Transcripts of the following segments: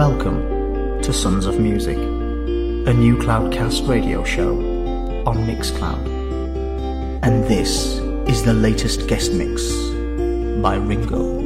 Welcome to Sons of Music, a new Cloudcast radio show on Mixcloud. And this is the latest guest mix by Ringo.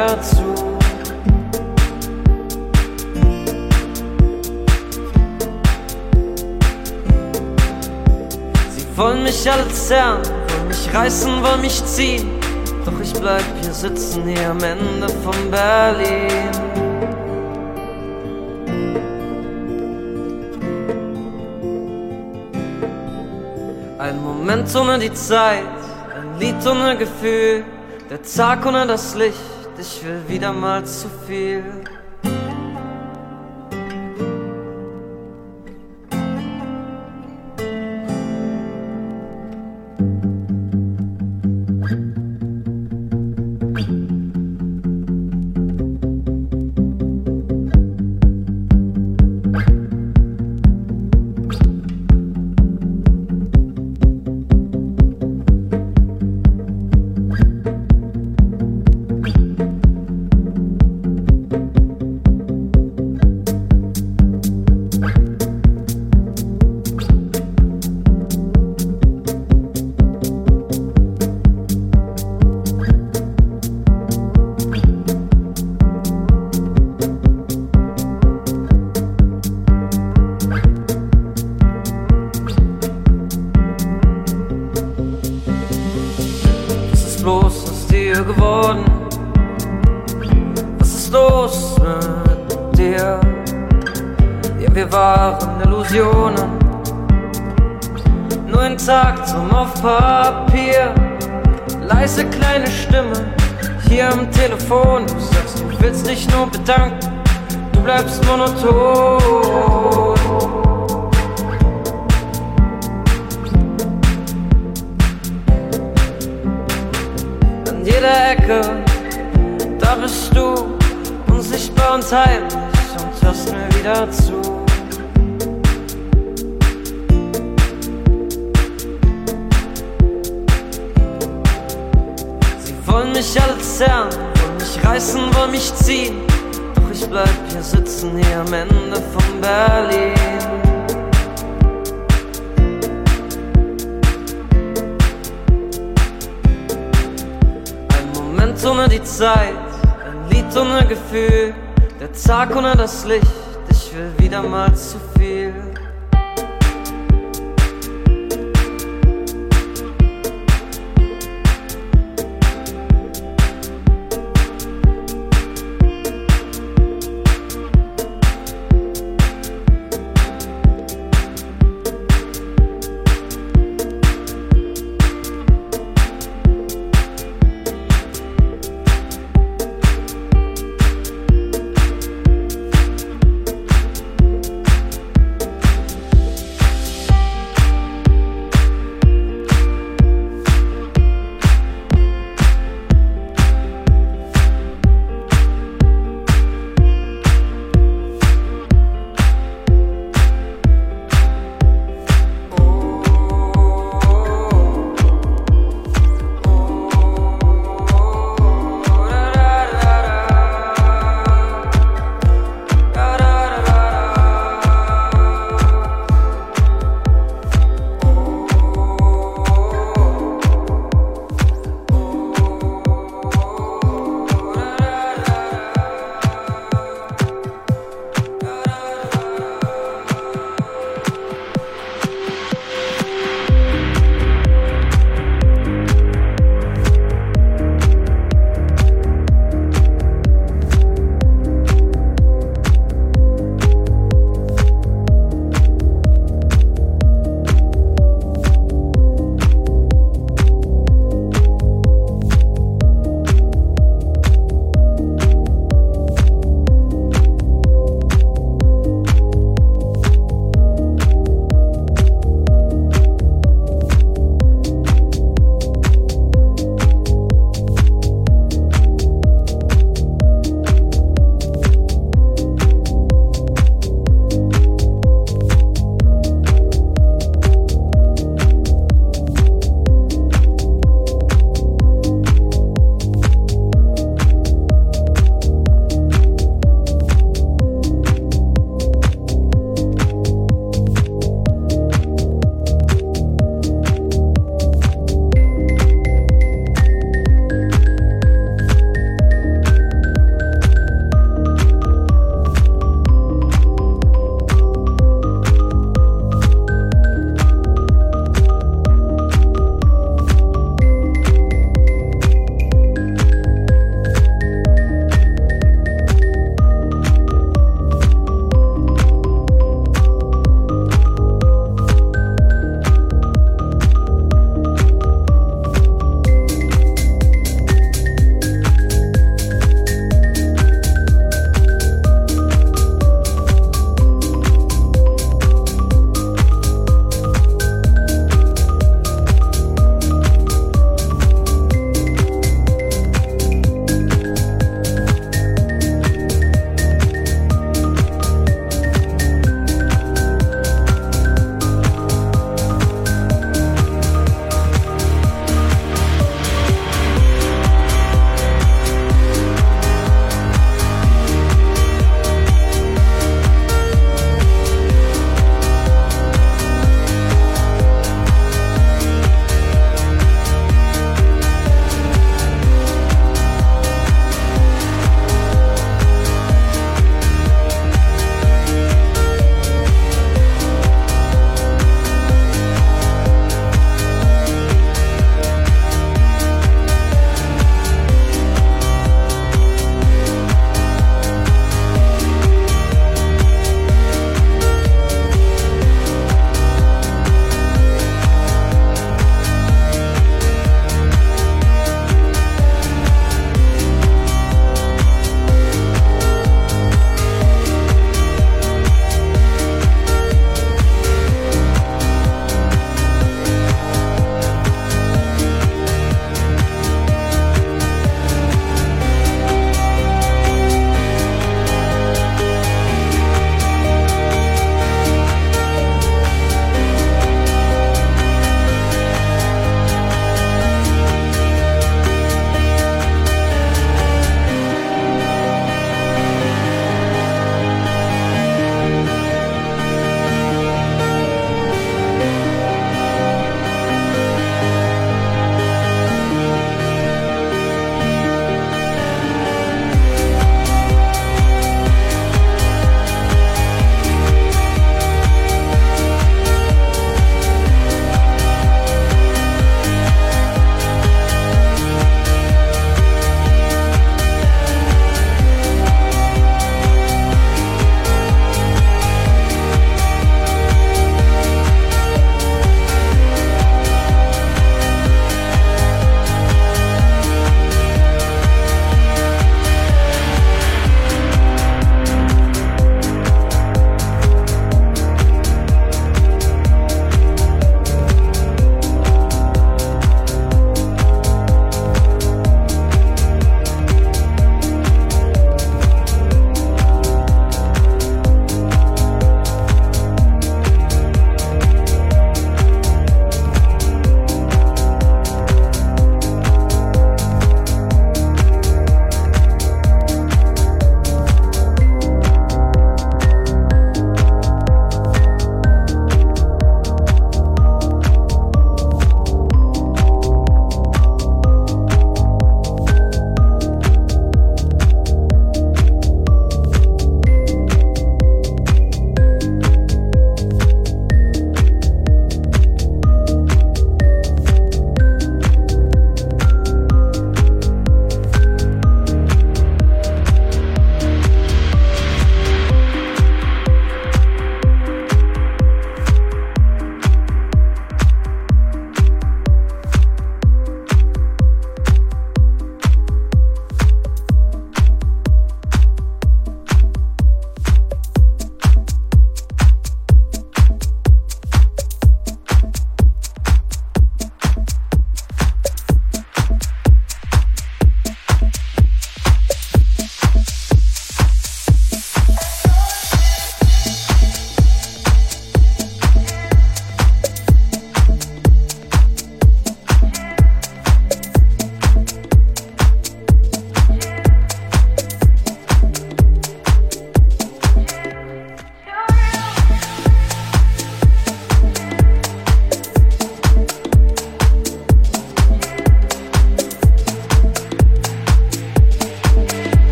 Hörst mir wieder zu. Sie wollen mich alle zerren, wollen mich reißen, wollen mich ziehen. Doch ich bleib hier sitzen, hier am Ende von Berlin. Ein Moment ohne die Zeit, ein Lied ohne Gefühl, der Tag ohne das Licht, ich will wieder mal zu viel. Tag zum auf Papier. Leise kleine Stimme hier am Telefon. Du sagst, du willst dich nur bedanken. Du bleibst monoton. an jeder Ecke, da bist du unsichtbar und heimlich und hörst mir wieder zu. Wollen mich alle zerren, wollen mich reißen, wollen mich ziehen. Doch ich bleib hier sitzen, hier am Ende von Berlin. Ein Moment ohne die Zeit, ein Lied ohne Gefühl, der Tag ohne das Licht, ich will wieder mal zu viel.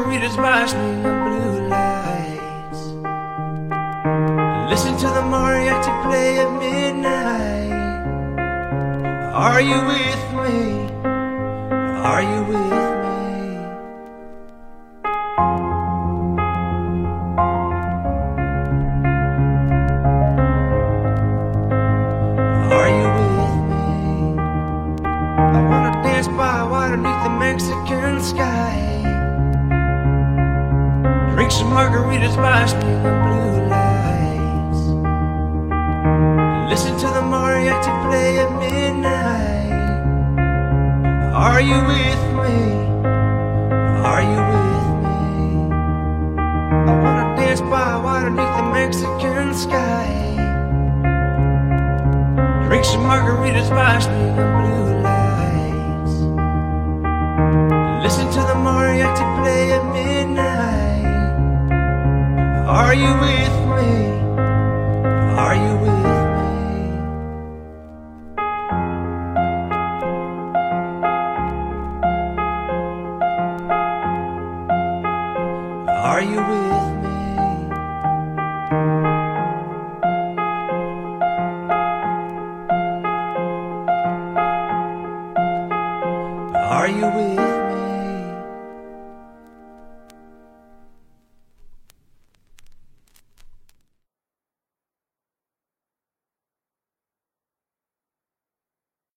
margaritas flashing the blue lights. Listen to the mariachi play at midnight. Are you with me? Are you with me?